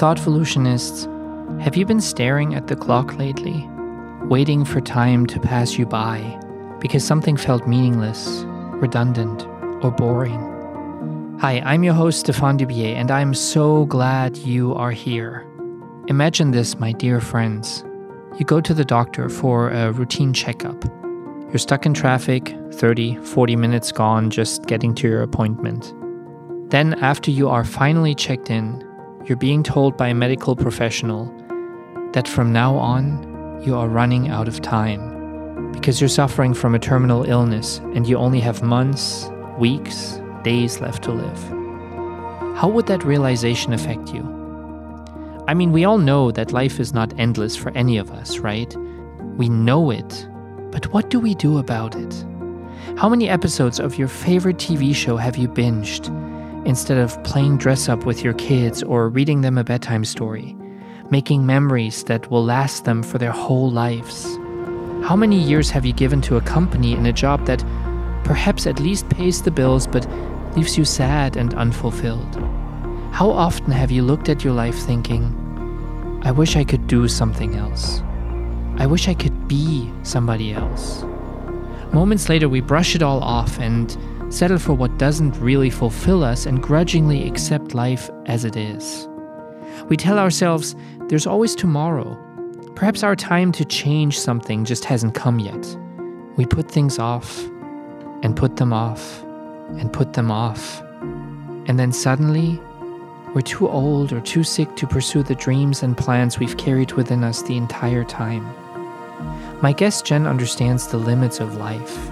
Thoughtvolutionists, have you been staring at the clock lately, waiting for time to pass you by because something felt meaningless, redundant, or boring? Hi, I'm your host, Stefan Dubier, and I'm so glad you are here. Imagine this, my dear friends. You go to the doctor for a routine checkup. You're stuck in traffic, 30, 40 minutes gone just getting to your appointment. Then, after you are finally checked in, you're being told by a medical professional that from now on, you are running out of time because you're suffering from a terminal illness and you only have months, weeks, days left to live. How would that realization affect you? I mean, we all know that life is not endless for any of us, right? We know it, but what do we do about it? How many episodes of your favorite TV show have you binged instead of playing dress up with your kids or reading them a bedtime story, making memories that will last them for their whole lives? How many years have you given to a company in a job that perhaps at least pays the bills but leaves you sad and unfulfilled? How often have you looked at your life thinking, I wish I could do something else? I wish I could be somebody else. Moments later, we brush it all off and settle for what doesn't really fulfill us and grudgingly accept life as it is. We tell ourselves there's always tomorrow. Perhaps our time to change something just hasn't come yet. We put things off and put them off and put them off. And then suddenly, we're too old or too sick to pursue the dreams and plans we've carried within us the entire time. My guest Jenn understands the limits of life.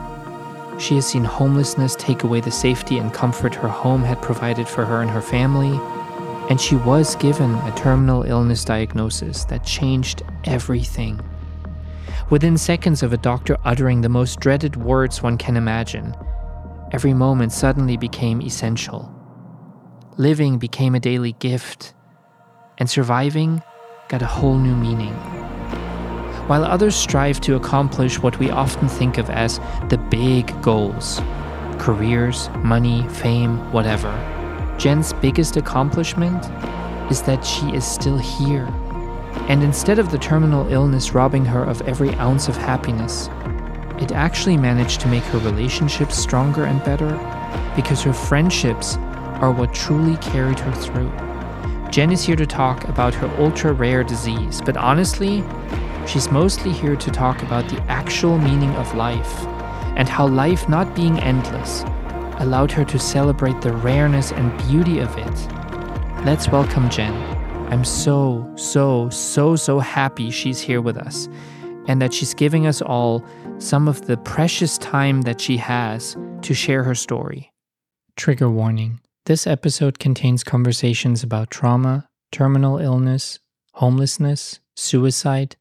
She has seen homelessness take away the safety and comfort her home had provided for her and her family, and she was given a terminal illness diagnosis that changed everything. Within seconds of a doctor uttering the most dreaded words one can imagine, every moment suddenly became essential. Living became a daily gift, and surviving got a whole new meaning. While others strive to accomplish what we often think of as the big goals careers, money, fame, whatever Jenn's biggest accomplishment is that she is still here. And instead of the terminal illness robbing her of every ounce of happiness, it actually managed to make her relationships stronger and better because her friendships are what truly carried her through. Jenn is here to talk about her ultra rare disease, but honestly, She's mostly here to talk about the actual meaning of life and how life not being endless allowed her to celebrate the rareness and beauty of it. Let's welcome Jenn. I'm so, so, so, so happy she's here with us and that she's giving us all some of the precious time that she has to share her story. Trigger warning this episode contains conversations about trauma, terminal illness, homelessness, suicide,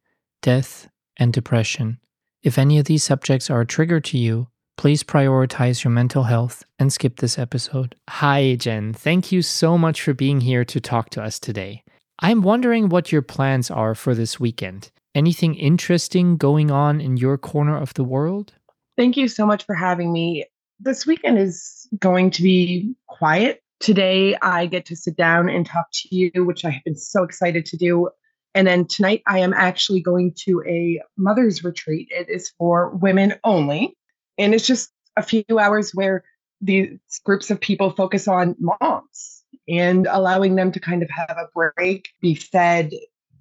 death, and depression. If any of these subjects are a trigger to you, please prioritize your mental health and skip this episode. Hi, Jenn. Thank you so much for being here to talk to us today. I'm wondering what your plans are for this weekend. Anything interesting going on in your corner of the world? Thank you so much for having me. This weekend is going to be quiet. Today, I get to sit down and talk to you, which I have been so excited to do. And then tonight, I am actually going to a mother's retreat. It is for women only. And it's just a few hours where these groups of people focus on moms and allowing them to kind of have a break, be fed,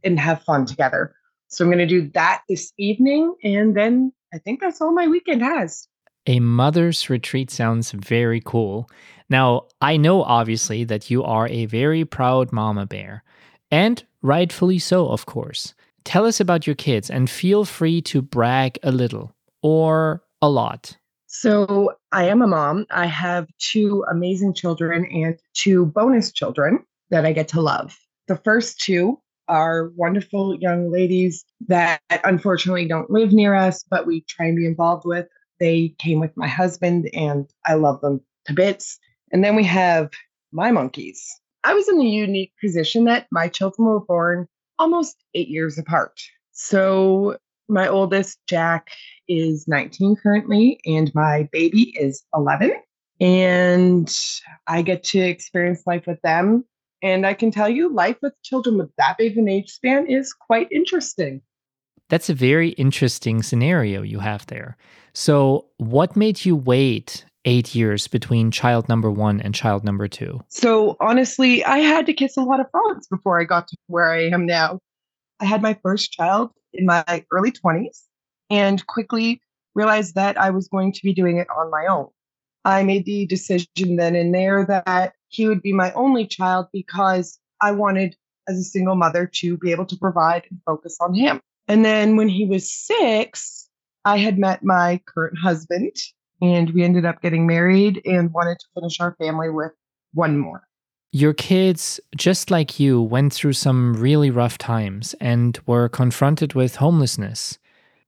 and have fun together. So I'm going to do that this evening. And then I think that's all my weekend has. A mother's retreat sounds very cool. Now, I know obviously that you are a very proud mama bear. And rightfully so, of course. Tell us about your kids and feel free to brag a little or a lot. So, I am a mom. I have two amazing children and two bonus children that I get to love. The first two are wonderful young ladies that unfortunately don't live near us, but we try and be involved with. They came with my husband, and I love them to bits. And then we have my monkeys. I was in the unique position that my children were born almost eight years apart. So my oldest, Jack, is 19 currently, and my baby is 11. And I get to experience life with them. And I can tell you, life with children with that big an age span is quite interesting. That's a very interesting scenario you have there. So, what made you wait eight years between child number one and child number two? So, honestly, I had to kiss a lot of frogs before I got to where I am now. I had my first child in my early 20s and quickly realized that I was going to be doing it on my own. I made the decision then and there that he would be my only child because I wanted, as a single mother, to be able to provide and focus on him. And then when he was six, I had met my current husband and we ended up getting married and wanted to finish our family with one more. Your kids, just like you, went through some really rough times and were confronted with homelessness.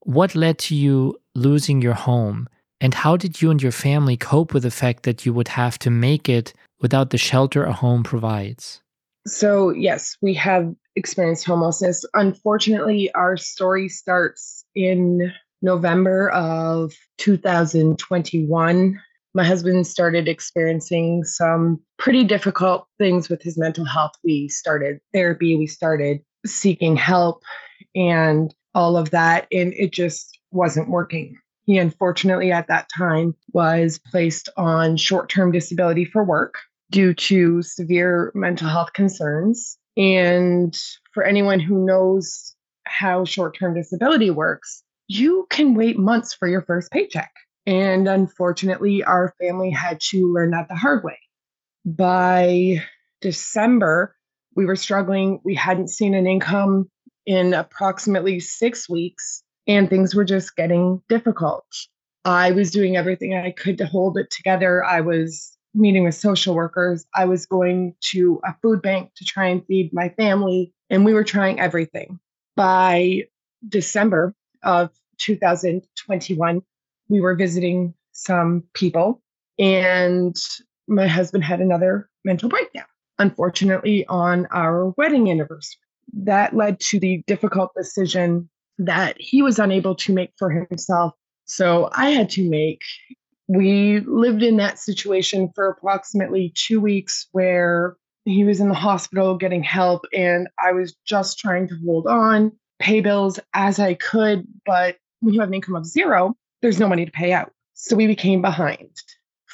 What led to you losing your home? And how did you and your family cope with the fact that you would have to make it without the shelter a home provides? So, yes, we have experienced homelessness. Unfortunately, our story starts in November of 2021. My husband started experiencing some pretty difficult things with his mental health. We started therapy, we started seeking help, and all of that. And it just wasn't working. He unfortunately at that time was placed on short term disability for work due to severe mental health concerns. And for anyone who knows how short term disability works, you can wait months for your first paycheck. And unfortunately, our family had to learn that the hard way. By December, we were struggling. We hadn't seen an income in approximately six weeks, and things were just getting difficult. I was doing everything I could to hold it together. I was meeting with social workers. I was going to a food bank to try and feed my family, and we were trying everything. By December of 2021, we were visiting some people, and my husband had another mental breakdown, unfortunately, on our wedding anniversary. That led to the difficult decision that he was unable to make for himself. So I had to make we lived in that situation for approximately two weeks where he was in the hospital getting help and I was just trying to hold on, pay bills as I could. But when you have an income of zero, there's no money to pay out. So we became behind.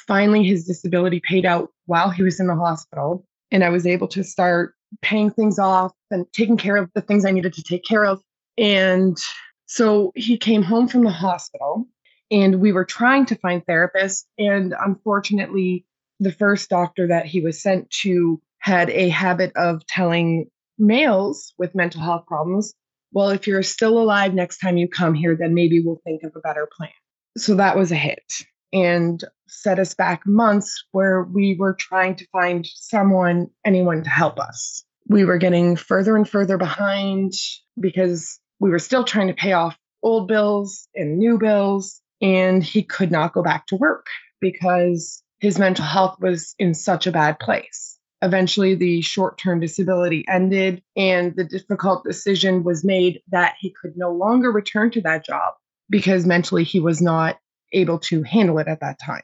Finally, his disability paid out while he was in the hospital. And I was able to start paying things off and taking care of the things I needed to take care of. And so he came home from the hospital and we were trying to find therapists. And unfortunately, the first doctor that he was sent to had a habit of telling males with mental health problems, well, if you're still alive next time you come here, then maybe we'll think of a better plan. So that was a hit and set us back months where we were trying to find someone, anyone to help us. We were getting further and further behind because we were still trying to pay off old bills and new bills and he could not go back to work because his mental health was in such a bad place. Eventually, the short term disability ended, and the difficult decision was made that he could no longer return to that job because mentally he was not able to handle it at that time.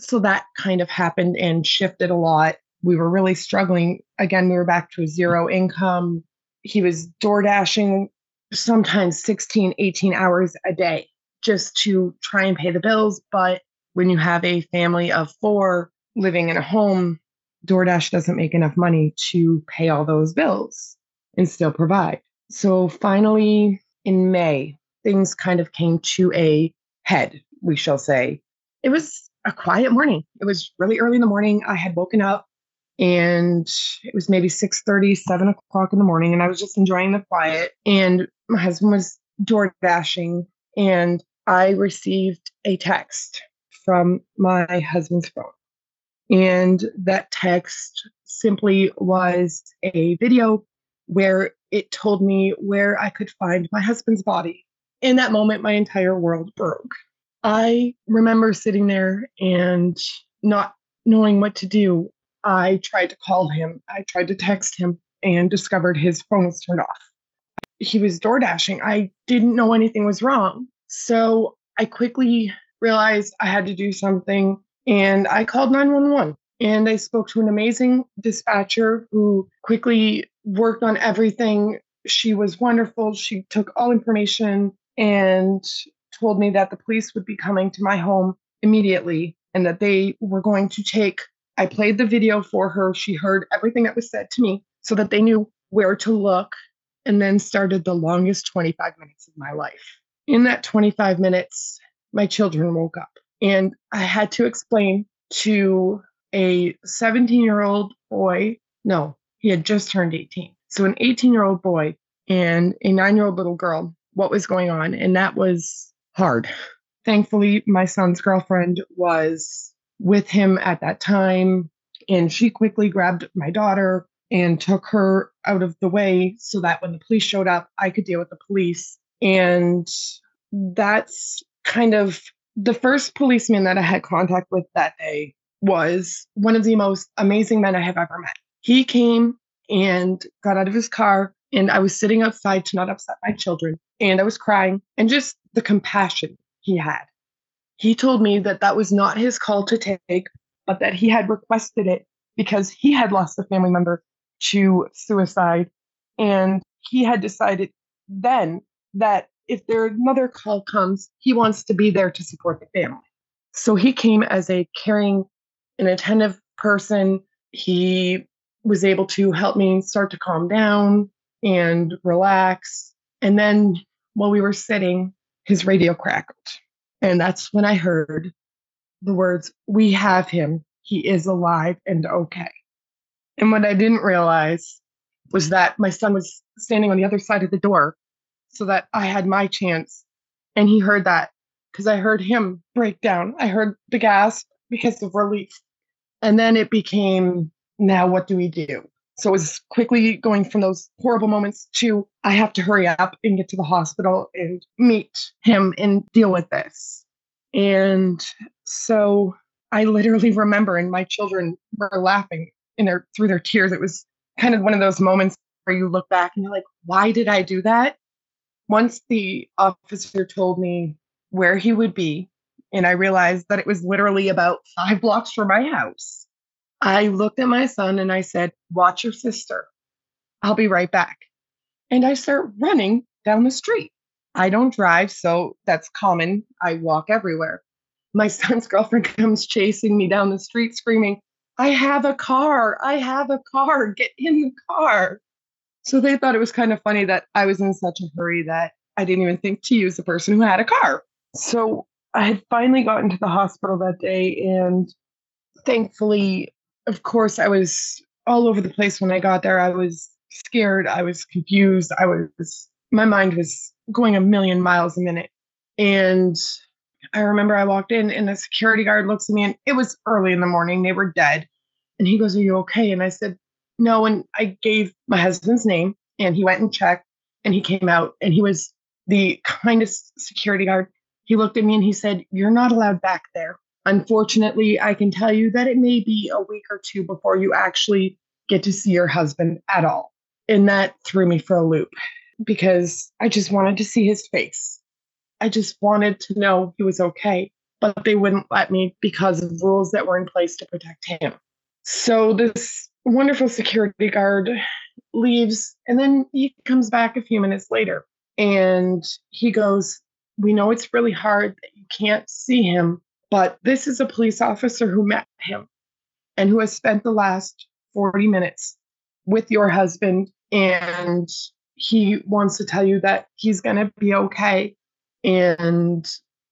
So that kind of happened and shifted a lot. We were really struggling. Again, we were back to a zero income. He was door dashing sometimes 16, 18 hours a day just to try and pay the bills. But when you have a family of four living in a home, DoorDash doesn't make enough money to pay all those bills and still provide. So finally, in May, things kind of came to a head, we shall say. It was a quiet morning. It was really early in the morning. I had woken up and it was maybe 6 30, 7 o'clock in the morning, and I was just enjoying the quiet. And my husband was door dashing, and I received a text from my husband's phone. And that text simply was a video where it told me where I could find my husband's body. In that moment, my entire world broke. I remember sitting there and not knowing what to do. I tried to call him, I tried to text him, and discovered his phone was turned off. He was door dashing. I didn't know anything was wrong. So I quickly realized I had to do something and I called 911. And I spoke to an amazing dispatcher who quickly worked on everything. She was wonderful. She took all information and told me that the police would be coming to my home immediately and that they were going to take. I played the video for her. She heard everything that was said to me so that they knew where to look and then started the longest 25 minutes of my life. In that 25 minutes, my children woke up and I had to explain to a 17 year old boy, no, he had just turned 18. So, an 18 year old boy and a nine year old little girl, what was going on. And that was hard. Thankfully, my son's girlfriend was with him at that time, and she quickly grabbed my daughter and took her out of the way so that when the police showed up, I could deal with the police. And that's kind of the first policeman that I had contact with that day was one of the most amazing men I have ever met. He came and got out of his car, and I was sitting outside to not upset my children, and I was crying, and just the compassion he had. He told me that that was not his call to take, but that he had requested it because he had lost a family member to suicide. And he had decided then that if there another call comes, he wants to be there to support the family. So he came as a caring and attentive person. He was able to help me start to calm down and relax. And then while we were sitting, his radio crackled. And that's when I heard the words, We have him. He is alive and okay. And what I didn't realize was that my son was standing on the other side of the door so that I had my chance. And he heard that because I heard him break down. I heard the gasp because of relief. And then it became, now what do we do? So it was quickly going from those horrible moments to I have to hurry up and get to the hospital and meet him and deal with this. And so I literally remember, and my children were laughing in their through their tears. It was kind of one of those moments where you look back and you're like, why did I do that? Once the officer told me where he would be, and I realized that it was literally about five blocks from my house, I looked at my son and I said, Watch your sister. I'll be right back. And I start running down the street. I don't drive, so that's common. I walk everywhere. My son's girlfriend comes chasing me down the street screaming, I have a car. I have a car. Get in the car. So they thought it was kind of funny that I was in such a hurry that I didn't even think to use the person who had a car. So I had finally gotten to the hospital that day. And thankfully, of course, I was all over the place when I got there. I was scared. I was confused. I was, my mind was going a million miles a minute. And I remember I walked in and the security guard looks at me and it was early in the morning. They were dead. And he goes, Are you okay? And I said, No. And I gave my husband's name and he went and checked and he came out and he was the kindest security guard. He looked at me and he said, You're not allowed back there. Unfortunately, I can tell you that it may be a week or two before you actually get to see your husband at all. And that threw me for a loop because I just wanted to see his face. I just wanted to know he was okay, but they wouldn't let me because of rules that were in place to protect him. So this wonderful security guard leaves and then he comes back a few minutes later and he goes, We know it's really hard that you can't see him, but this is a police officer who met him and who has spent the last 40 minutes with your husband. And he wants to tell you that he's going to be okay. And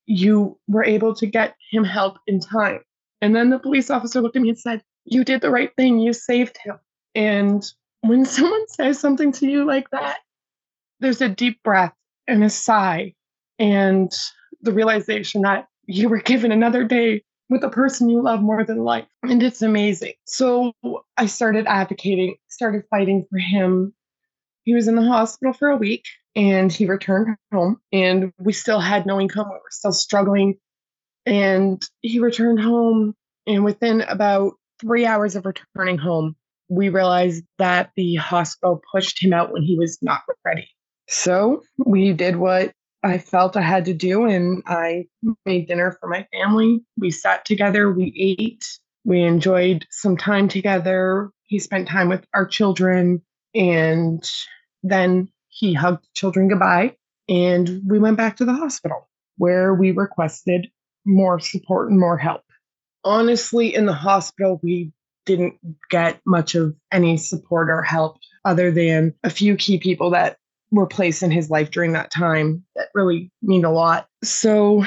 you were able to get him help in time. And then the police officer looked at me and said, you did the right thing. You saved him. And when someone says something to you like that, there's a deep breath and a sigh and the realization that you were given another day with a person you love more than life. And it's amazing. So I started advocating, started fighting for him. He was in the hospital for a week and he returned home, and we still had no income. We were still struggling. And he returned home, and within about three hours of returning home, we realized that the hospital pushed him out when he was not ready. So we did what I felt I had to do, and I made dinner for my family. We sat together, we ate, We enjoyed some time together. He spent time with our children and then he hugged children goodbye and we went back to the hospital where we requested more support and more help. Honestly, in the hospital, we didn't get much of any support or help other than a few key people that were placed in his life during that time that really mean a lot. So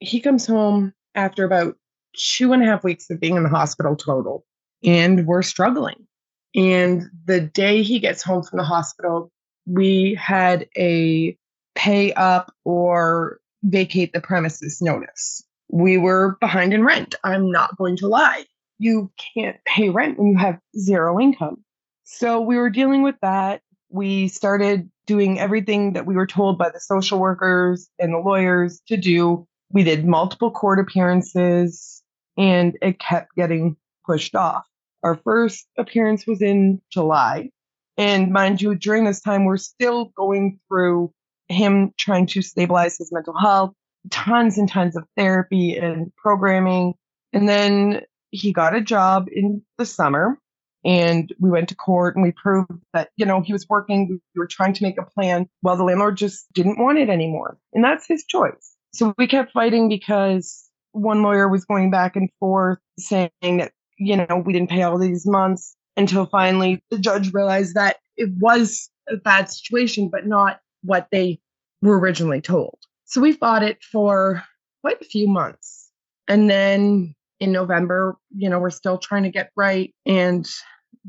he comes home after about two and a half weeks of being in the hospital total, and we're struggling. And the day he gets home from the hospital, we had a pay up or vacate the premises notice. We were behind in rent. I'm not going to lie. You can't pay rent when you have zero income. So we were dealing with that. We started doing everything that we were told by the social workers and the lawyers to do. We did multiple court appearances and it kept getting pushed off. Our first appearance was in July. And mind you, during this time, we're still going through him trying to stabilize his mental health, tons and tons of therapy and programming. And then he got a job in the summer and we went to court and we proved that, you know, he was working. We were trying to make a plan. Well, the landlord just didn't want it anymore. And that's his choice. So we kept fighting because one lawyer was going back and forth saying that, you know, we didn't pay all these months until finally the judge realized that it was a bad situation, but not what they were originally told. So we fought it for quite a few months. And then in November, you know, we're still trying to get right. And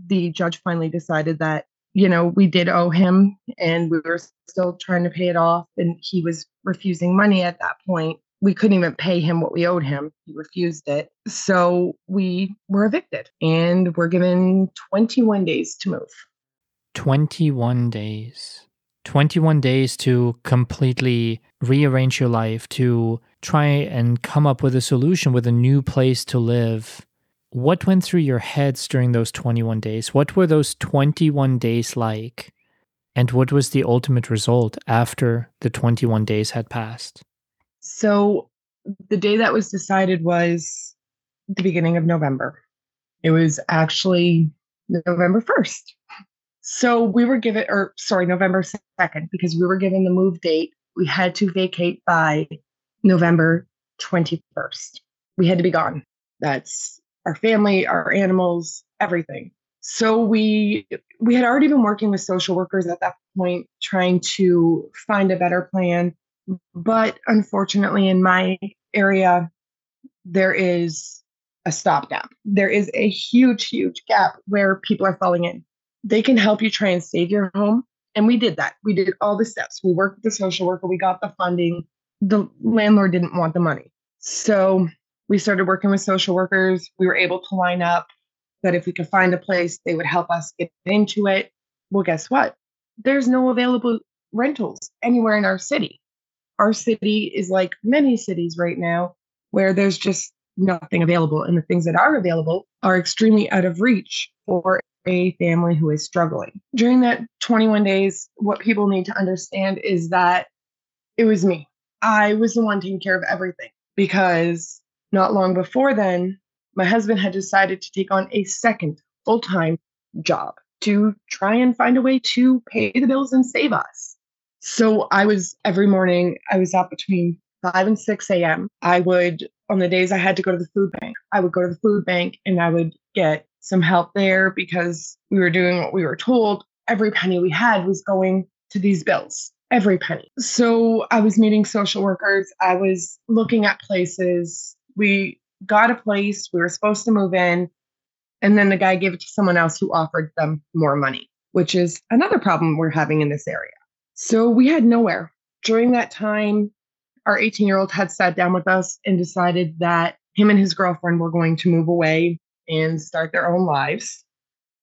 the judge finally decided that, you know, we did owe him and we were still trying to pay it off. And he was refusing money at that point. We couldn't even pay him what we owed him. He refused it. So we were evicted and we're given 21 days to move. 21 days. 21 days to completely rearrange your life, to try and come up with a solution with a new place to live. What went through your heads during those 21 days? What were those 21 days like? And what was the ultimate result after the 21 days had passed? So, the day that was decided was the beginning of November. It was actually November 1st. So we were given, or sorry, November 2nd, because we were given the move date. We had to vacate by November 21st. We had to be gone. That's our family, our animals, everything. So we we had already been working with social workers at that point trying to find a better plan, but unfortunately in my area there is a stopgap. There is a huge huge gap where people are falling in they can help you try and save your home. And we did that. We did all the steps. We worked with the social worker, we got the funding. The landlord didn't want the money. So we started working with social workers. We were able to line up that if we could find a place, they would help us get into it. Well, guess what? There's no available rentals anywhere in our city. Our city is like many cities right now where there's just nothing available. And the things that are available are extremely out of reach for a family who is struggling. During that 21 days, what people need to understand is that it was me. I was the one taking care of everything because not long before then, my husband had decided to take on a second full time job to try and find a way to pay the bills and save us. So I was every morning, I was up between 5 and 6 a.m. I would, on the days I had to go to the food bank, I would go to the food bank and I would get some help there because we were doing what we were told. Every penny we had was going to these bills, every penny. So I was meeting social workers, I was looking at places. We got a place, we were supposed to move in, and then the guy gave it to someone else who offered them more money, which is another problem we're having in this area. So we had nowhere. During that time, our 18 year old had sat down with us and decided that him and his girlfriend were going to move away and start their own lives.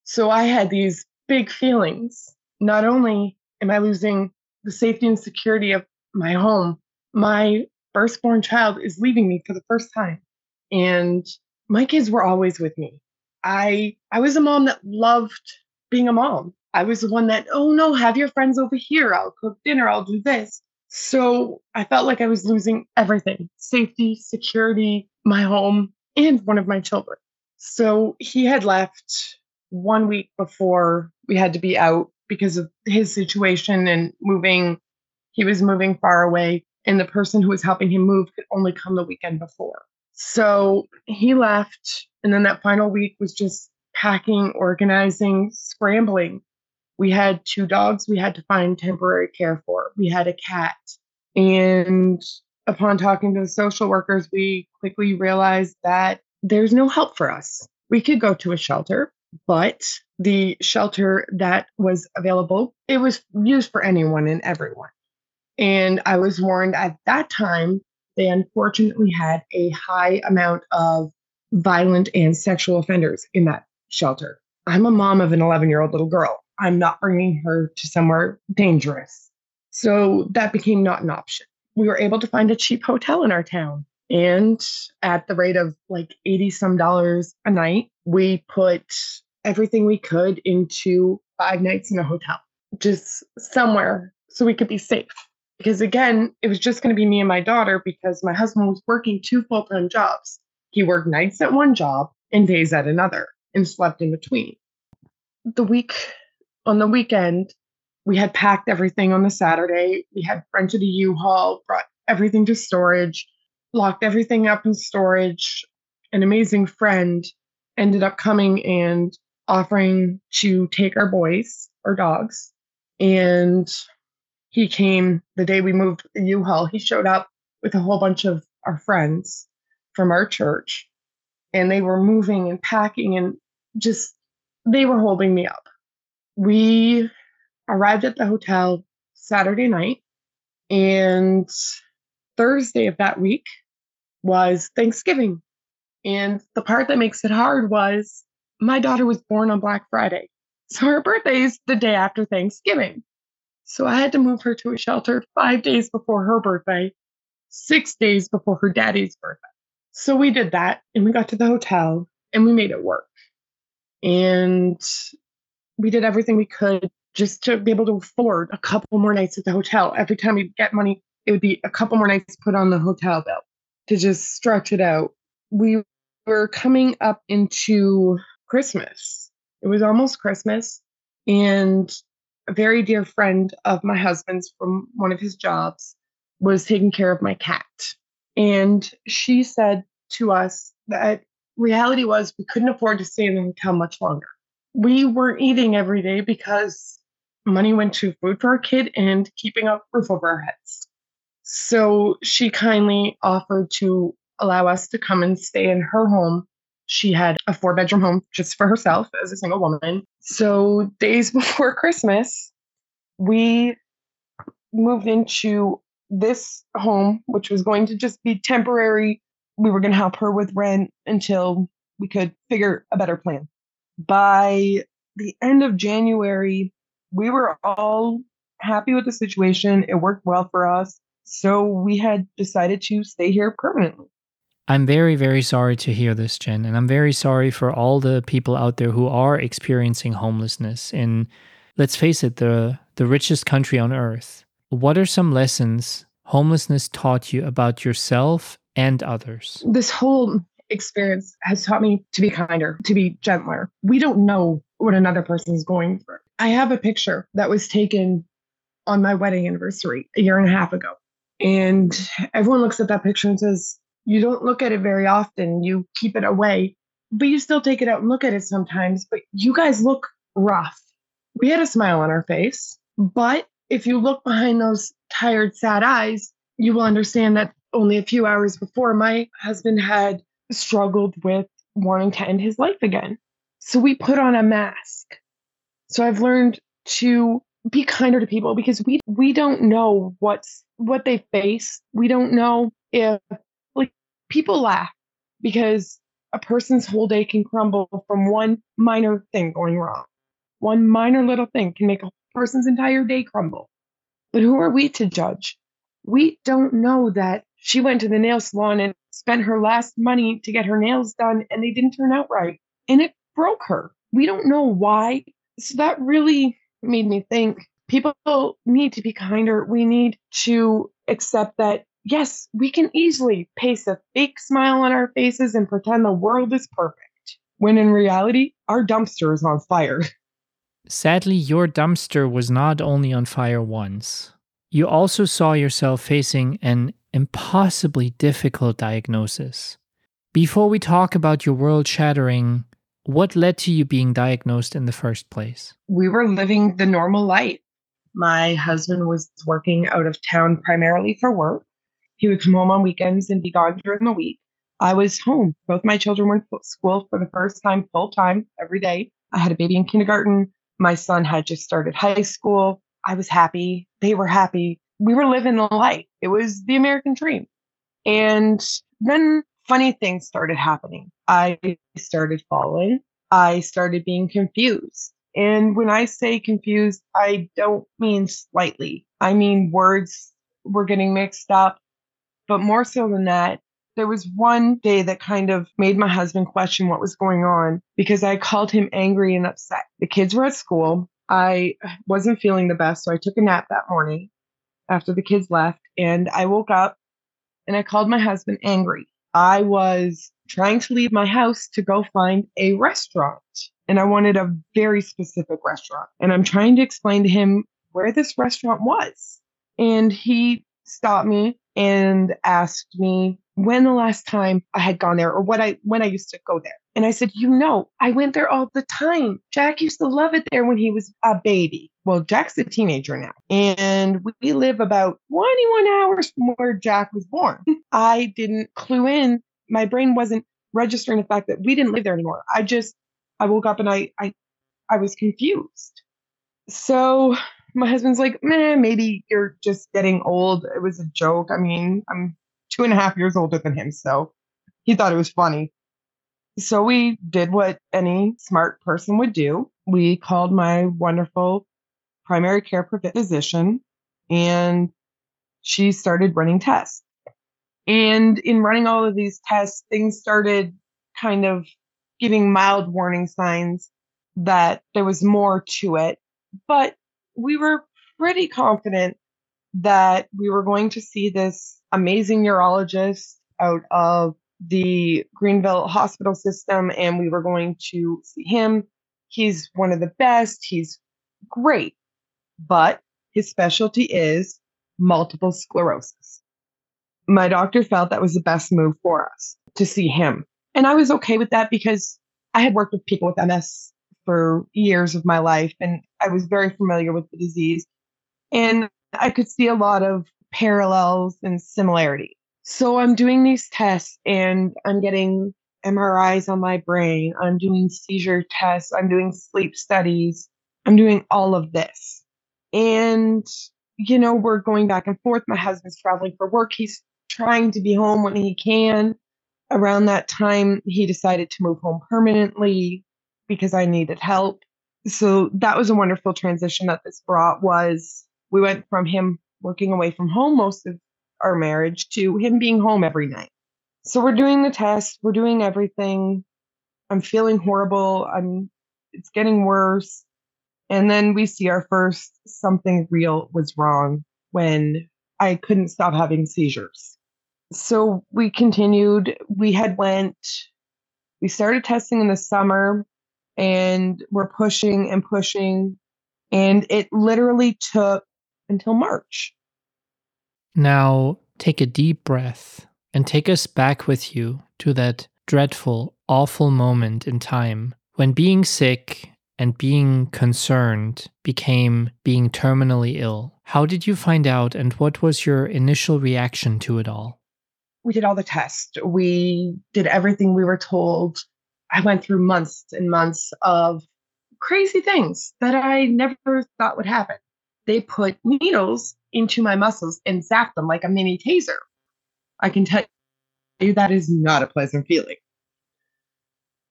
So I had these big feelings. Not only am I losing the safety and security of my home, my firstborn child is leaving me for the first time. And my kids were always with me. I I was a mom that loved being a mom. I was the one that, oh no, have your friends over here. I'll cook dinner. I'll do this. So I felt like I was losing everything safety, security, my home, and one of my children. So he had left one week before we had to be out because of his situation and moving. He was moving far away, and the person who was helping him move could only come the weekend before. So he left, and then that final week was just packing, organizing, scrambling. We had two dogs we had to find temporary care for. We had a cat. And upon talking to the social workers, we quickly realized that there's no help for us. We could go to a shelter, but the shelter that was available, it was used for anyone and everyone. And I was warned at that time, they unfortunately had a high amount of violent and sexual offenders in that shelter. I'm a mom of an 11 year old little girl. I'm not bringing her to somewhere dangerous. So that became not an option. We were able to find a cheap hotel in our town. And at the rate of like 80 some dollars a night, we put everything we could into five nights in a hotel, just somewhere so we could be safe. Because again, it was just going to be me and my daughter because my husband was working two full time jobs. He worked nights at one job and days at another and slept in between. The week on the weekend, we had packed everything on the Saturday. We had rented a U-Haul, brought everything to storage, locked everything up in storage. An amazing friend ended up coming and offering to take our boys, our dogs. And he came the day we moved the U-Haul. He showed up with a whole bunch of our friends from our church. And they were moving and packing and just, they were holding me up. We arrived at the hotel Saturday night, and Thursday of that week was Thanksgiving. And the part that makes it hard was my daughter was born on Black Friday. So her birthday is the day after Thanksgiving. So I had to move her to a shelter five days before her birthday, six days before her daddy's birthday. So we did that and we got to the hotel and we made it work. And we did everything we could just to be able to afford a couple more nights at the hotel. Every time we get money, it would be a couple more nights put on the hotel bill to just stretch it out. We were coming up into Christmas. It was almost Christmas. And a very dear friend of my husband's from one of his jobs was taking care of my cat. And she said to us that reality was we couldn't afford to stay in the hotel much longer. We weren't eating every day because money went to food for our kid and keeping a roof over our heads. So she kindly offered to allow us to come and stay in her home. She had a four bedroom home just for herself as a single woman. So, days before Christmas, we moved into this home, which was going to just be temporary. We were going to help her with rent until we could figure a better plan. By the end of January, we were all happy with the situation. It worked well for us. So we had decided to stay here permanently. I'm very, very sorry to hear this, Jenn. And I'm very sorry for all the people out there who are experiencing homelessness in, let's face it, the, the richest country on earth. What are some lessons homelessness taught you about yourself and others? This whole experience has taught me to be kinder, to be gentler. We don't know what another person is going through. I have a picture that was taken on my wedding anniversary a year and a half ago. And everyone looks at that picture and says, You don't look at it very often. You keep it away, but you still take it out and look at it sometimes. But you guys look rough. We had a smile on our face. But if you look behind those tired, sad eyes, you will understand that only a few hours before, my husband had struggled with wanting to end his life again. So we put on a mask so I've learned to be kinder to people because we we don't know what's what they face. We don't know if like people laugh because a person's whole day can crumble from one minor thing going wrong. One minor little thing can make a person's entire day crumble. But who are we to judge? We don't know that she went to the nail salon and spent her last money to get her nails done and they didn't turn out right and it broke her. We don't know why so that really made me think people need to be kinder. We need to accept that, yes, we can easily paste a fake smile on our faces and pretend the world is perfect. when in reality, our dumpster is on fire. Sadly, your dumpster was not only on fire once. You also saw yourself facing an impossibly difficult diagnosis. Before we talk about your world shattering, what led to you being diagnosed in the first place? We were living the normal life. My husband was working out of town primarily for work. He would come home on weekends and be gone during the week. I was home. Both my children were in school for the first time, full time, every day. I had a baby in kindergarten. My son had just started high school. I was happy. They were happy. We were living the life. It was the American dream. And then funny things started happening. I started falling. I started being confused. And when I say confused, I don't mean slightly. I mean words were getting mixed up. But more so than that, there was one day that kind of made my husband question what was going on because I called him angry and upset. The kids were at school. I wasn't feeling the best, so I took a nap that morning after the kids left. And I woke up and I called my husband angry. I was trying to leave my house to go find a restaurant. And I wanted a very specific restaurant. And I'm trying to explain to him where this restaurant was. And he stopped me and asked me when the last time I had gone there or what I when I used to go there. And I said, "You know, I went there all the time. Jack used to love it there when he was a baby. Well, Jack's a teenager now, and we live about 21 hours from where Jack was born. I didn't clue in. My brain wasn't registering the fact that we didn't live there anymore. I just I woke up and I I I was confused. So my husband's like, man, maybe you're just getting old. It was a joke. I mean, I'm two and a half years older than him, so he thought it was funny. So we did what any smart person would do. We called my wonderful primary care physician and she started running tests. And in running all of these tests, things started kind of giving mild warning signs that there was more to it. But we were pretty confident that we were going to see this amazing neurologist out of the Greenville hospital system and we were going to see him. He's one of the best. He's great, but his specialty is multiple sclerosis. My doctor felt that was the best move for us to see him. And I was okay with that because I had worked with people with MS for years of my life and I was very familiar with the disease. And I could see a lot of parallels and similarity. So I'm doing these tests and I'm getting MRIs on my brain. I'm doing seizure tests. I'm doing sleep studies. I'm doing all of this. And, you know, we're going back and forth. My husband's traveling for work. He's trying to be home when he can. Around that time, he decided to move home permanently because I needed help. So that was a wonderful transition that this brought was we went from him working away from home most of our marriage to him being home every night. So we're doing the test, we're doing everything. I'm feeling horrible. I'm it's getting worse. And then we see our first something real was wrong when I couldn't stop having seizures. So we continued, we had went we started testing in the summer and we're pushing and pushing and it literally took until March now take a deep breath and take us back with you to that dreadful, awful moment in time when being sick and being concerned became being terminally ill. How did you find out and what was your initial reaction to it all? We did all the tests. We did everything we were told. I went through months and months of crazy things that I never thought would happen. They put needles into my muscles and zap them like a mini taser. I can tell you that is not a pleasant feeling.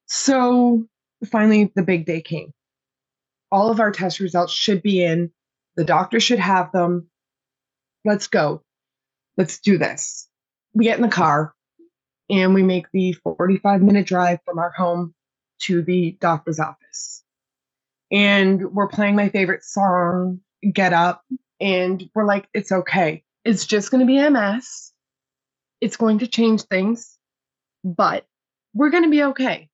So finally, the big day came. All of our test results should be in. The doctor should have them. Let's go. Let's do this. We get in the car and we make the 45 minute drive from our home to the doctor's office. And we're playing my favorite song, Get Up, and we're like, it's okay. It's just going to be MS. It's going to change things, but we're going to be okay.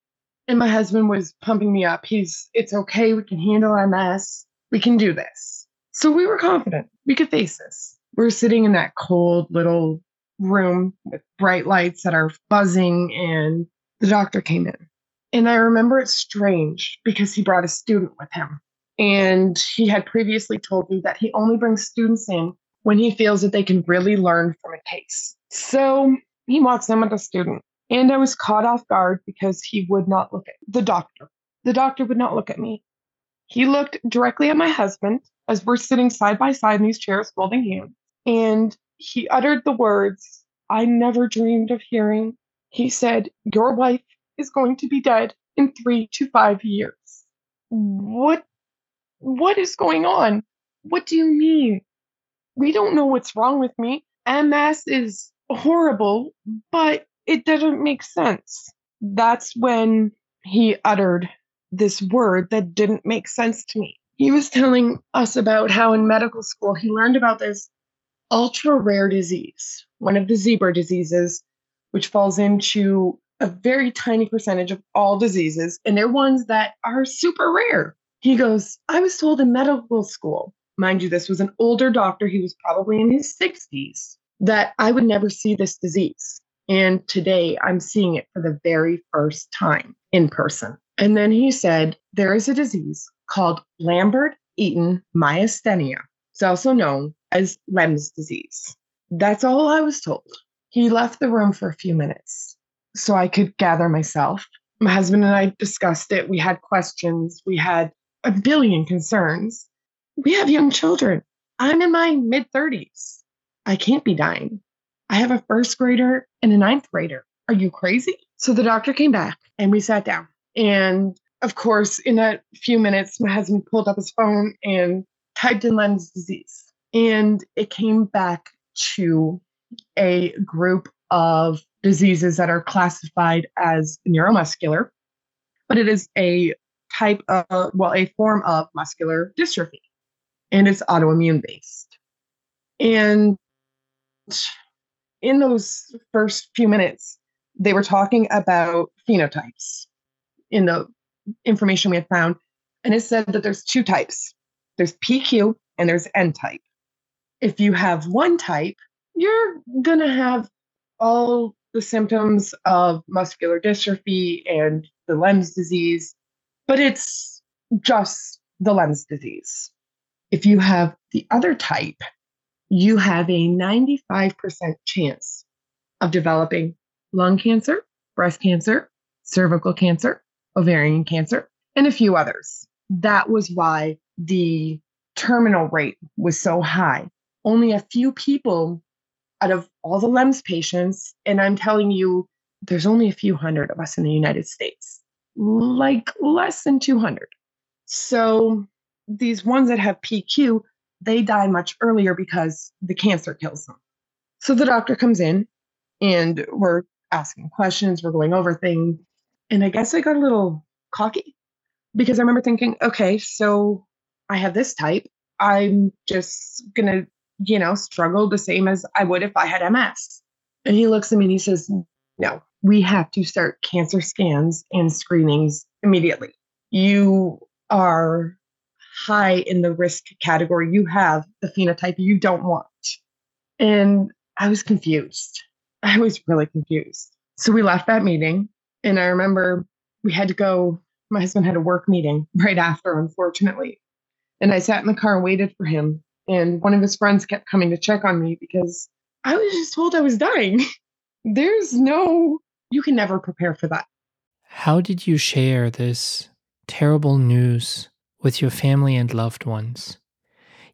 And my husband was pumping me up. He's, it's okay. We can handle MS. We can do this. So we were confident we could face this. We're sitting in that cold little room with bright lights that are buzzing, and the doctor came in. And I remember it's strange because he brought a student with him. And he had previously told me that he only brings students in when he feels that they can really learn from a case. So he walks in with a student. And I was caught off guard because he would not look at the doctor. The doctor would not look at me. He looked directly at my husband as we're sitting side by side in these chairs holding hands. And he uttered the words I never dreamed of hearing. He said, Your wife is going to be dead in three to five years. What what is going on? What do you mean? We don't know what's wrong with me. MS is horrible, but it doesn't make sense. That's when he uttered this word that didn't make sense to me. He was telling us about how in medical school he learned about this ultra rare disease, one of the zebra diseases, which falls into a very tiny percentage of all diseases, and they're ones that are super rare. He goes, I was told in medical school, mind you, this was an older doctor, he was probably in his 60s, that I would never see this disease. And today I'm seeing it for the very first time in person. And then he said, There is a disease called Lambert Eaton myasthenia. It's also known as LEMS disease. That's all I was told. He left the room for a few minutes so I could gather myself. My husband and I discussed it. We had questions. We had a billion concerns. We have young children. I'm in my mid 30s. I can't be dying. I have a first grader and a ninth grader. Are you crazy? So the doctor came back and we sat down. And of course, in a few minutes, my husband pulled up his phone and typed in LEMS disease. And it came back to a group of diseases that are classified as neuromuscular, but it is a type of, well, a form of muscular dystrophy, and it's autoimmune based. And in those first few minutes, they were talking about phenotypes in the information we had found. And it said that there's two types there's PQ and there's N type. If you have one type, you're going to have all the symptoms of muscular dystrophy and the LEMS disease, but it's just the LEMS disease. If you have the other type, you have a 95% chance of developing lung cancer, breast cancer, cervical cancer, ovarian cancer, and a few others. That was why the terminal rate was so high. Only a few people out of all the LEMS patients, and I'm telling you, there's only a few hundred of us in the United States, like less than 200. So these ones that have PQ, they die much earlier because the cancer kills them. So the doctor comes in and we're asking questions, we're going over things. And I guess I got a little cocky because I remember thinking, okay, so I have this type. I'm just going to, you know, struggle the same as I would if I had MS. And he looks at me and he says, no, we have to start cancer scans and screenings immediately. You are high in the risk category. You have the phenotype you don't want. And I was confused. I was really confused. So we left that meeting. And I remember we had to go, my husband had a work meeting right after, unfortunately. And I sat in the car and waited for him. And one of his friends kept coming to check on me because I was just told I was dying. There's no, you can never prepare for that. How did you share this terrible news with your family and loved ones?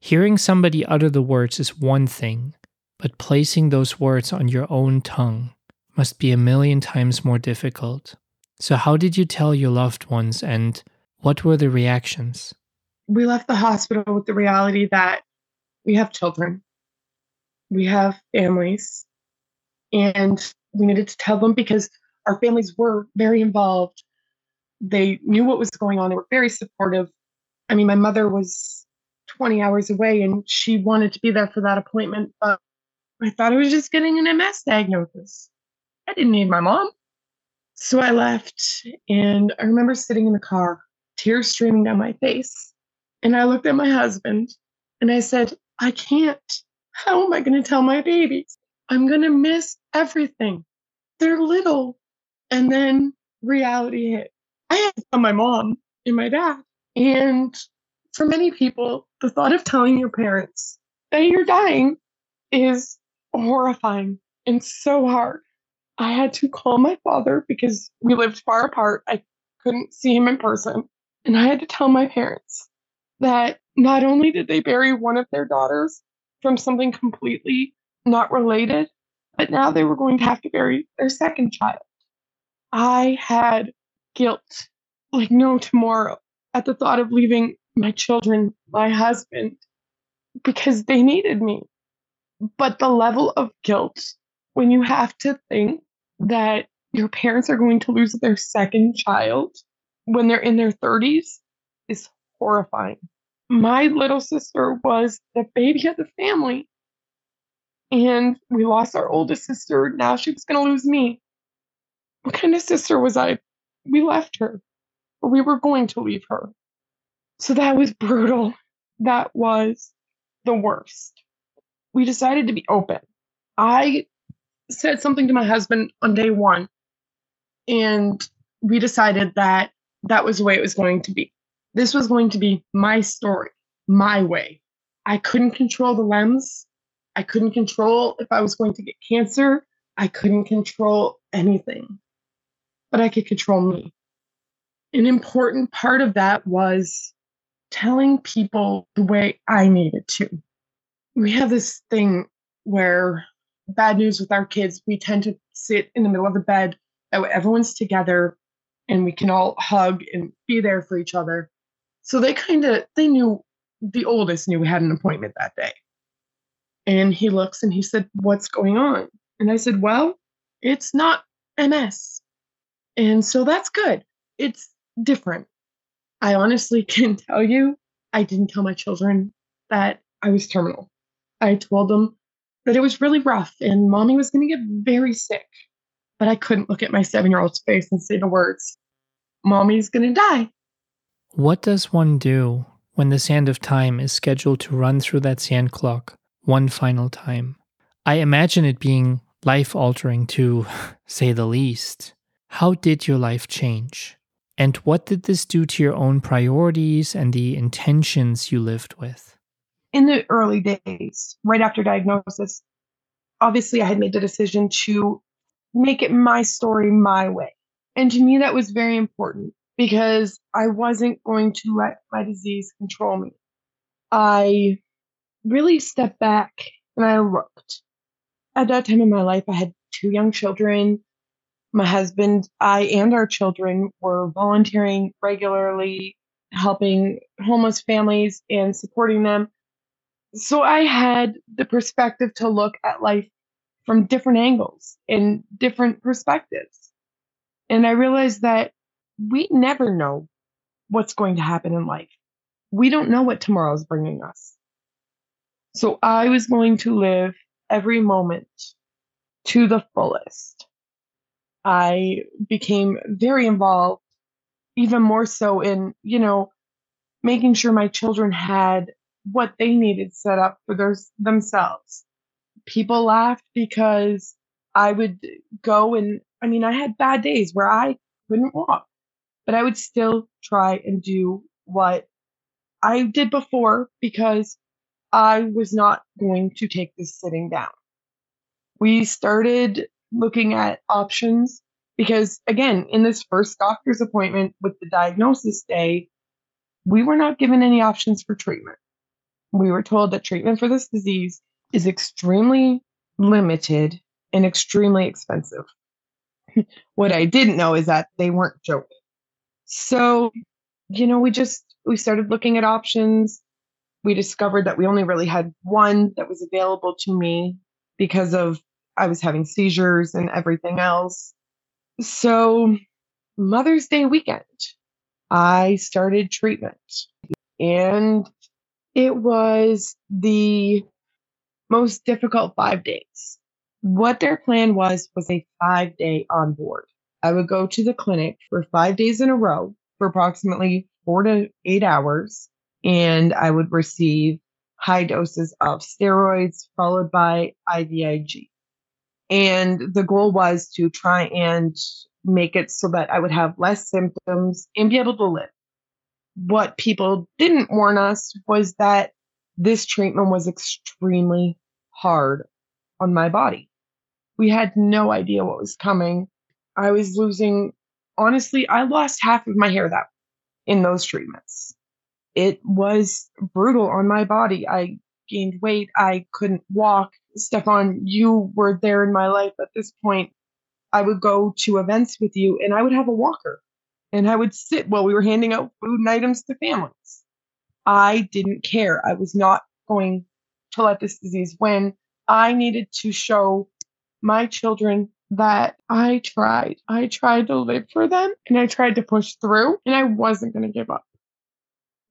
Hearing somebody utter the words is one thing, but placing those words on your own tongue must be a million times more difficult. So, how did you tell your loved ones and what were the reactions? We left the hospital with the reality that we have children, we have families, and we needed to tell them because our families were very involved. They knew what was going on, they were very supportive. I mean, my mother was 20 hours away and she wanted to be there for that appointment, but I thought I was just getting an MS diagnosis. I didn't need my mom. So I left, and I remember sitting in the car, tears streaming down my face. And I looked at my husband and I said, I can't. How am I going to tell my babies? I'm going to miss everything. They're little. And then reality hit. I had to tell my mom and my dad. And for many people, the thought of telling your parents that you're dying is horrifying and so hard. I had to call my father because we lived far apart. I couldn't see him in person. And I had to tell my parents that not only did they bury one of their daughters from something completely not related, but now they were going to have to bury their second child. I had guilt like no tomorrow at the thought of leaving my children, my husband, because they needed me. But the level of guilt when you have to think that your parents are going to lose their second child when they're in their 30s is horrifying. My little sister was the baby of the family. And we lost our oldest sister. Now she was going to lose me. What kind of sister was I? We left her, or we were going to leave her. So that was brutal. That was the worst. We decided to be open. I said something to my husband on day one, and we decided that that was the way it was going to be. This was going to be my story, my way. I couldn't control the LEMS. I couldn't control if I was going to get cancer. I couldn't control anything, but I could control me. An important part of that was telling people the way I needed to. We have this thing where bad news with our kids, we tend to sit in the middle of the bed, everyone's together, and we can all hug and be there for each other. So they kind of they knew the oldest knew we had an appointment that day. And he looks and he said, "What's going on?" And I said, "Well, it's not MS." And so that's good. It's different. I honestly can tell you, I didn't tell my children that I was terminal. I told them that it was really rough and mommy was going to get very sick. But I couldn't look at my seven year old's face and say the words, Mommy's going to die. What does one do when the sand of time is scheduled to run through that sand clock one final time? I imagine it being life altering to say the least. How did your life change? And what did this do to your own priorities and the intentions you lived with? In the early days, right after diagnosis, obviously I had made the decision to make it my story my way. And to me, that was very important because I wasn't going to let my disease control me. I really stepped back and I looked. At that time in my life, I had two young children. My husband, I, and our children were volunteering regularly, helping homeless families and supporting them. So I had the perspective to look at life from different angles and different perspectives. And I realized that we never know what's going to happen in life. We don't know what tomorrow is bringing us. So I was going to live every moment to the fullest. I became very involved, even more so in, you know, making sure my children had what they needed set up for their, themselves. People laughed because I would go and, I mean, I had bad days where I couldn't walk but I would still try and do what I did before because I was not going to take this sitting down. We started looking at options because, again, in this first doctor's appointment with the diagnosis day, we were not given any options for treatment. We were told that treatment for this disease is extremely limited and extremely expensive. what I didn't know is that they weren't joking. So, you know, we just we started looking at options. We discovered that we only really had one that was available to me because of I was having seizures and everything else. So, Mother's Day weekend, I started treatment. And it was the most difficult 5 days. What their plan was was a 5 day on board. I would go to the clinic for five days in a row for approximately four to eight hours, and I would receive high doses of steroids followed by IVIG. And the goal was to try and make it so that I would have less symptoms and be able to live. What people didn't warn us was that this treatment was extremely hard on my body. We had no idea what was coming. I was losing, honestly, I lost half of my hair that in those treatments. It was brutal on my body. I gained weight. I couldn't walk. Stefan, you were there in my life at this point. I would go to events with you and I would have a walker and I would sit while we were handing out food and items to families. I didn't care. I was not going to let this disease win. I needed to show my children that I tried. I tried to live for them and I tried to push through and I wasn't going to give up.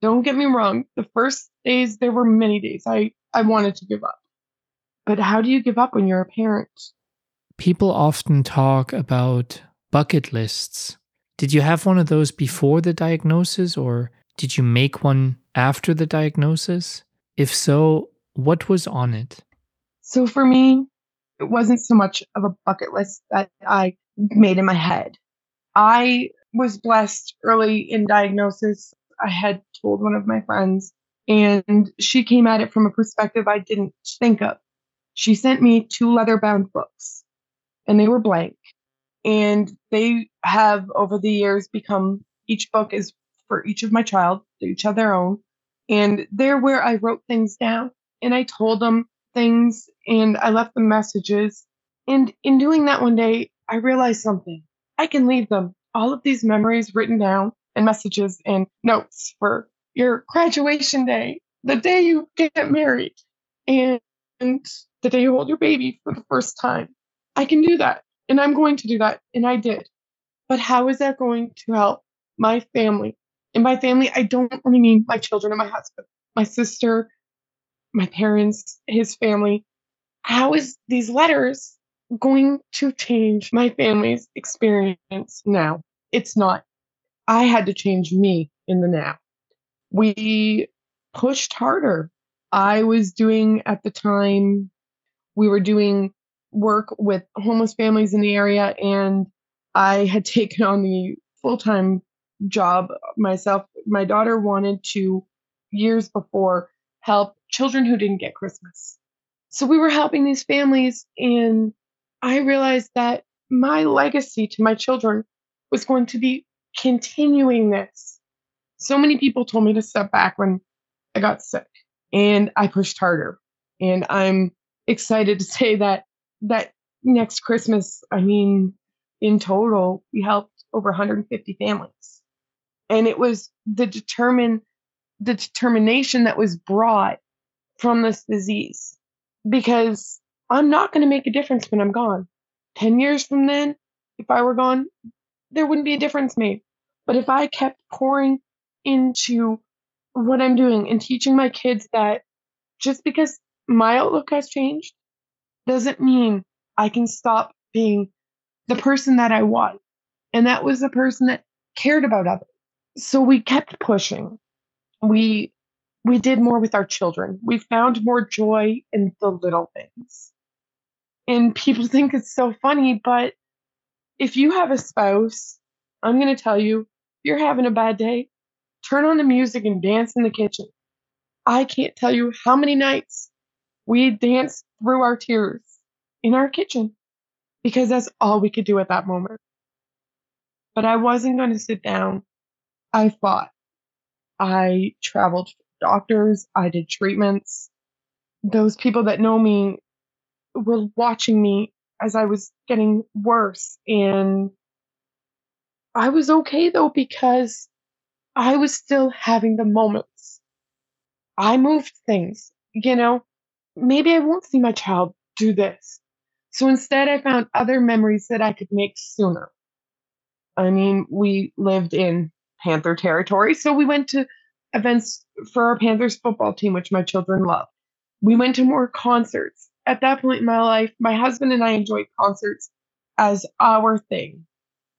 Don't get me wrong. The first days, there were many days I, I wanted to give up. But how do you give up when you're a parent? People often talk about bucket lists. Did you have one of those before the diagnosis or did you make one after the diagnosis? If so, what was on it? So for me, it wasn't so much of a bucket list that I made in my head. I was blessed early in diagnosis. I had told one of my friends, and she came at it from a perspective I didn't think of. She sent me two leather bound books, and they were blank. And they have, over the years, become each book is for each of my child, they each have their own. And they're where I wrote things down. And I told them things and I left them messages. And in doing that one day, I realized something. I can leave them all of these memories written down and messages and notes for your graduation day, the day you get married, and the day you hold your baby for the first time. I can do that. And I'm going to do that. And I did. But how is that going to help my family? And by family, I don't only mean my children and my husband, my sister, my parents, his family. How is these letters going to change my family's experience now? It's not. I had to change me in the now. We pushed harder. I was doing at the time, we were doing work with homeless families in the area, and I had taken on the full time job myself. My daughter wanted to, years before, help children who didn't get Christmas. So we were helping these families, and I realized that my legacy to my children was going to be continuing this. So many people told me to step back when I got sick, and I pushed harder. And I'm excited to say that that next Christmas, I mean, in total, we helped over 150 families. And it was the determine the determination that was brought from this disease because I'm not going to make a difference when I'm gone. 10 years from then, if I were gone, there wouldn't be a difference made. But if I kept pouring into what I'm doing and teaching my kids that just because my outlook has changed doesn't mean I can stop being the person that I was. And that was the person that cared about others. So we kept pushing. We we did more with our children. We found more joy in the little things. And people think it's so funny, but if you have a spouse, I'm going to tell you, you're having a bad day, turn on the music and dance in the kitchen. I can't tell you how many nights we danced through our tears in our kitchen because that's all we could do at that moment. But I wasn't going to sit down. I fought. I traveled to doctors, I did treatments. Those people that know me were watching me as I was getting worse. And I was okay though because I was still having the moments. I moved things, you know. Maybe I won't see my child do this. So instead, I found other memories that I could make sooner. I mean, we lived in Panther territory, so we went to events for our Panthers football team, which my children love. We went to more concerts. At that point in my life, my husband and I enjoyed concerts as our thing.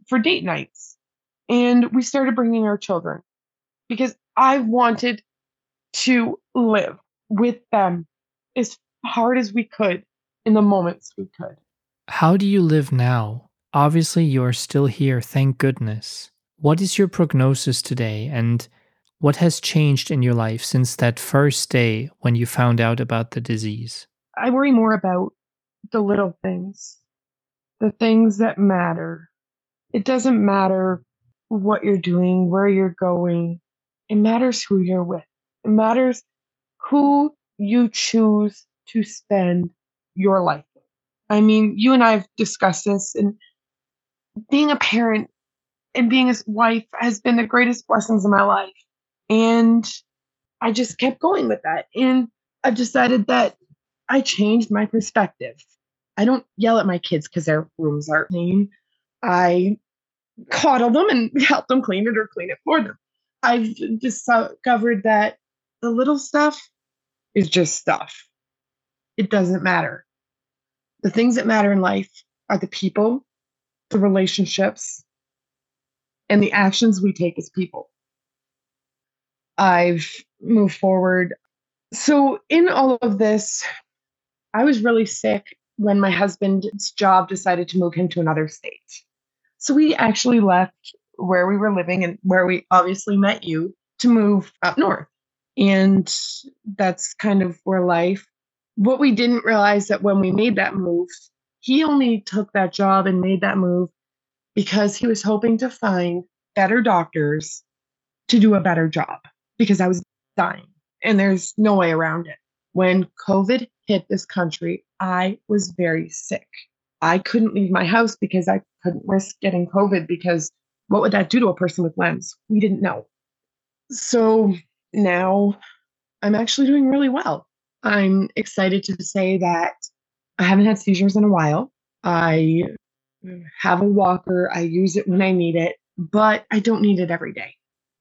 for date nights. And we started bringing our children because I wanted to live with them as hard as we could in the moments we could. How do you live now? Obviously, you are still here, thank goodness. What is your prognosis today, and what has changed in your life since that first day when you found out about the disease? I worry more about the little things, the things that matter. It doesn't matter what you're doing, where you're going. It matters who you're with. It matters who you choose to spend your life with. I mean, you and I have discussed this, and being a parent and being a wife has been the greatest blessings in my life. And I just kept going with that. And I've decided that I changed my perspective. I don't yell at my kids because their rooms aren't clean. I coddle them and help them clean it or clean it for them. I've discovered that the little stuff is just stuff. It doesn't matter. The things that matter in life are the people, the relationships, and the actions we take as people. I've moved forward. So, in all of this, I was really sick when my husband's job decided to move him to another state. So, we actually left where we were living and where we obviously met you to move up north. And that's kind of where life. What we didn't realize that when we made that move, he only took that job and made that move because he was hoping to find better doctors to do a better job because I was dying and there's no way around it. When COVID hit this country, I was very sick. I couldn't leave my house because I couldn't risk getting COVID because what would that do to a person with LEMS? We didn't know. So now I'm actually doing really well. I'm excited to say that I haven't had seizures in a while. I have a walker, I use it when I need it, but I don't need it every day.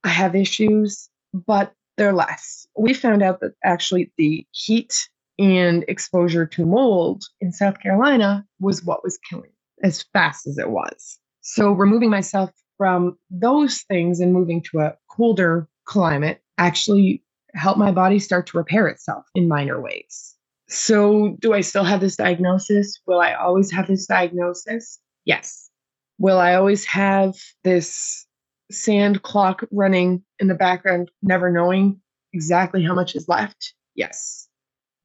I have issues, but they're less. We found out that actually the heat and exposure to mold in South Carolina was what was killing as fast as it was. So removing myself from those things and moving to a colder climate actually helped my body start to repair itself in minor ways. So, do I still have this diagnosis? Will I always have this diagnosis? Yes. Will I always have this sand clock running in the background, never knowing exactly how much is left? Yes.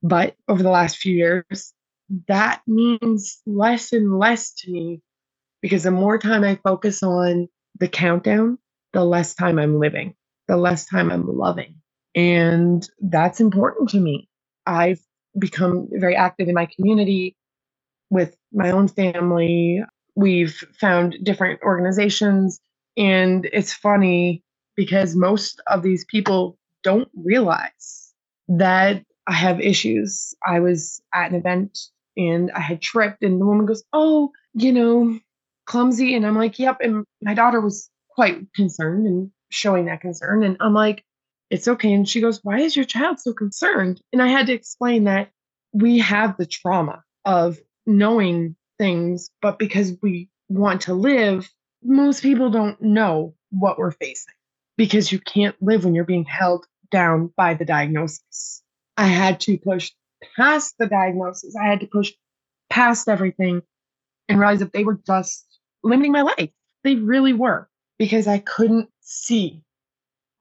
But over the last few years, that means less and less to me because the more time I focus on the countdown, the less time I'm living, the less time I'm loving. And that's important to me. I've become very active in my community with my own family. We've found different organizations. And it's funny because most of these people don't realize that I have issues. I was at an event and I had tripped, and the woman goes, Oh, you know, clumsy. And I'm like, Yep. And my daughter was quite concerned and showing that concern. And I'm like, It's okay. And she goes, Why is your child so concerned? And I had to explain that we have the trauma of knowing things, but because we want to live, most people don't know what we're facing because you can't live when you're being held down by the diagnosis. I had to push past the diagnosis. I had to push past everything and realize that they were just limiting my life. They really were because I couldn't see.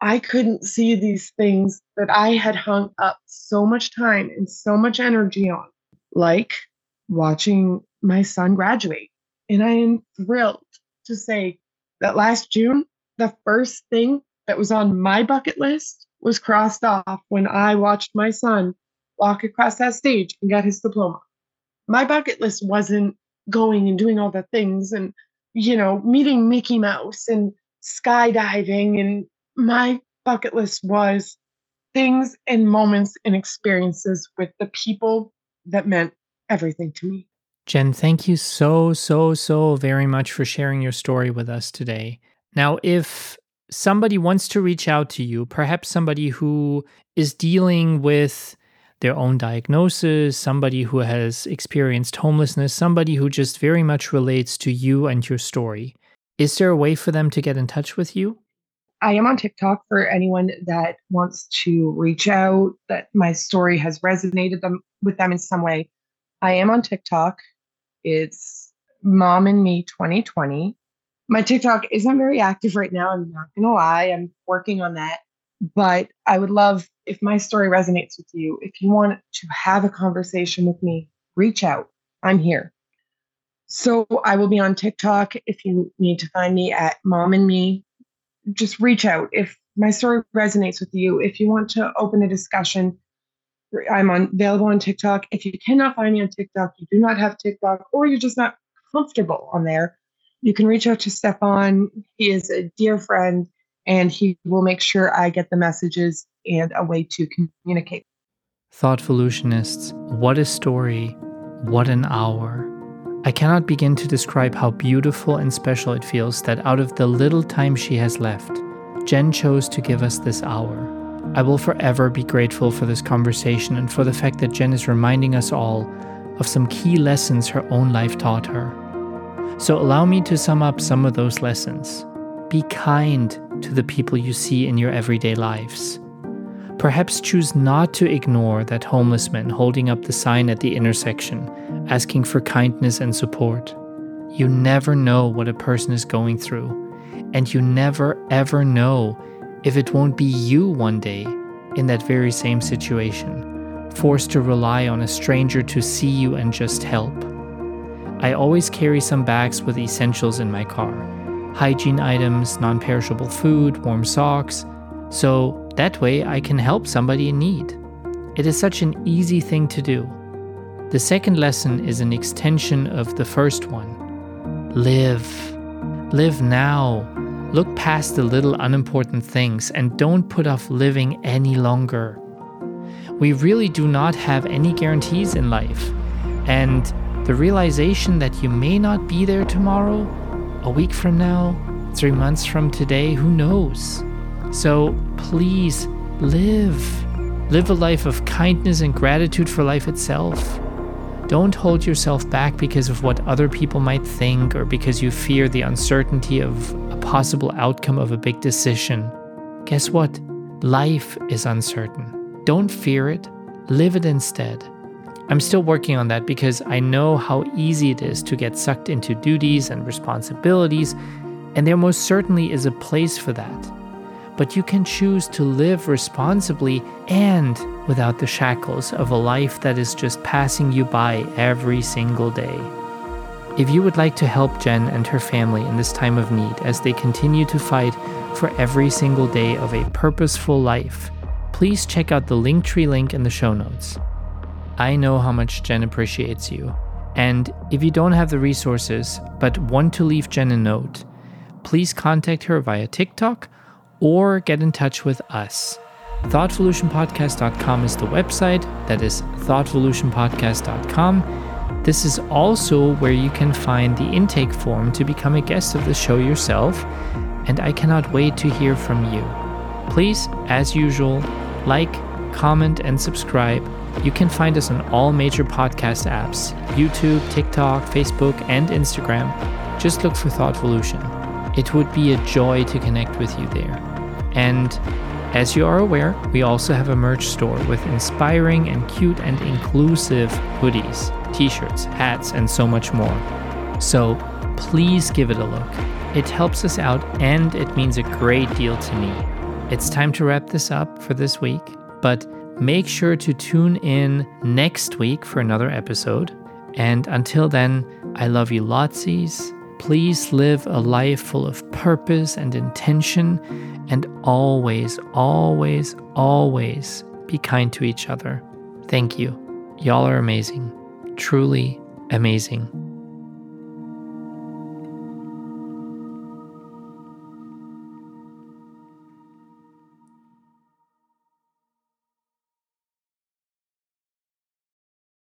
I couldn't see these things that I had hung up so much time and so much energy on, like watching my son graduate. And I am thrilled to say that last June, the first thing that was on my bucket list was crossed off when I watched my son walk across that stage and get his diploma. My bucket list wasn't going and doing all the things and, you know, meeting Mickey Mouse and skydiving. And my bucket list was things and moments and experiences with the people that meant everything to me. Jenn, thank you so, so, so very much for sharing your story with us today. Now, if somebody wants to reach out to you, perhaps somebody who is dealing with their own diagnosis, somebody who has experienced homelessness, somebody who just very much relates to you and your story, Is there a way for them to get in touch with you? I am on TikTok for anyone that wants to reach out, that my story has resonated them with them in some way. I am on TikTok. It's Mom and Me 2020. My TikTok isn't very active right now. I'm not going to lie. I'm working on that. But I would love if my story resonates with you, if you want to have a conversation with me, reach out. I'm here. So I will be on TikTok if you need to find me at Mom and Me. Just reach out if my story resonates with you. If you want to open a discussion, I'm on, available on TikTok. If you cannot find me on TikTok, you do not have TikTok, or you're just not comfortable on there, you can reach out to Stefan. He is a dear friend and he will make sure I get the messages and a way to communicate. Thoughtvolutionists, what a story, what an hour. I cannot begin to describe how beautiful and special it feels that out of the little time she has left, Jenn chose to give us this hour. I will forever be grateful for this conversation and for the fact that Jenn is reminding us all of some key lessons her own life taught her. So, allow me to sum up some of those lessons. Be kind to the people you see in your everyday lives. Perhaps choose not to ignore that homeless man holding up the sign at the intersection, asking for kindness and support. You never know what a person is going through, and you never ever know if it won't be you one day in that very same situation, forced to rely on a stranger to see you and just help. I always carry some bags with essentials in my car hygiene items, non perishable food, warm socks, so that way I can help somebody in need. It is such an easy thing to do. The second lesson is an extension of the first one live. Live now. Look past the little unimportant things and don't put off living any longer. We really do not have any guarantees in life, and the realization that you may not be there tomorrow, a week from now, three months from today, who knows? So please live. Live a life of kindness and gratitude for life itself. Don't hold yourself back because of what other people might think or because you fear the uncertainty of possible outcome of a big decision. Guess what? Life is uncertain. Don't fear it, live it instead. I'm still working on that because I know how easy it is to get sucked into duties and responsibilities, and there most certainly is a place for that. But you can choose to live responsibly and without the shackles of a life that is just passing you by every single day. If you would like to help Jenn and her family in this time of need as they continue to fight for every single day of a purposeful life, please check out the Linktree link in the show notes. I know how much Jenn appreciates you. And if you don't have the resources but want to leave Jenn a note, please contact her via TikTok or get in touch with us. ThoughtVolutionPodcast.com is the website. That is ThoughtVolutionPodcast.com. This is also where you can find the intake form to become a guest of the show yourself. And I cannot wait to hear from you. Please, as usual, like, comment, and subscribe you can find us on all major podcast apps YouTube, TikTok, Facebook, and Instagram. Just look for Thoughtvolution. It would be a joy to connect with you there. And as you are aware, we also have a merch store with inspiring and cute and inclusive hoodies, t shirts, hats, and so much more. So please give it a look. It helps us out and it means a great deal to me. It's time to wrap this up for this week, but Make sure to tune in next week for another episode. And until then, I love you lotsies. Please live a life full of purpose and intention, and always, always, always be kind to each other. Thank you. Y'all are amazing. Truly amazing.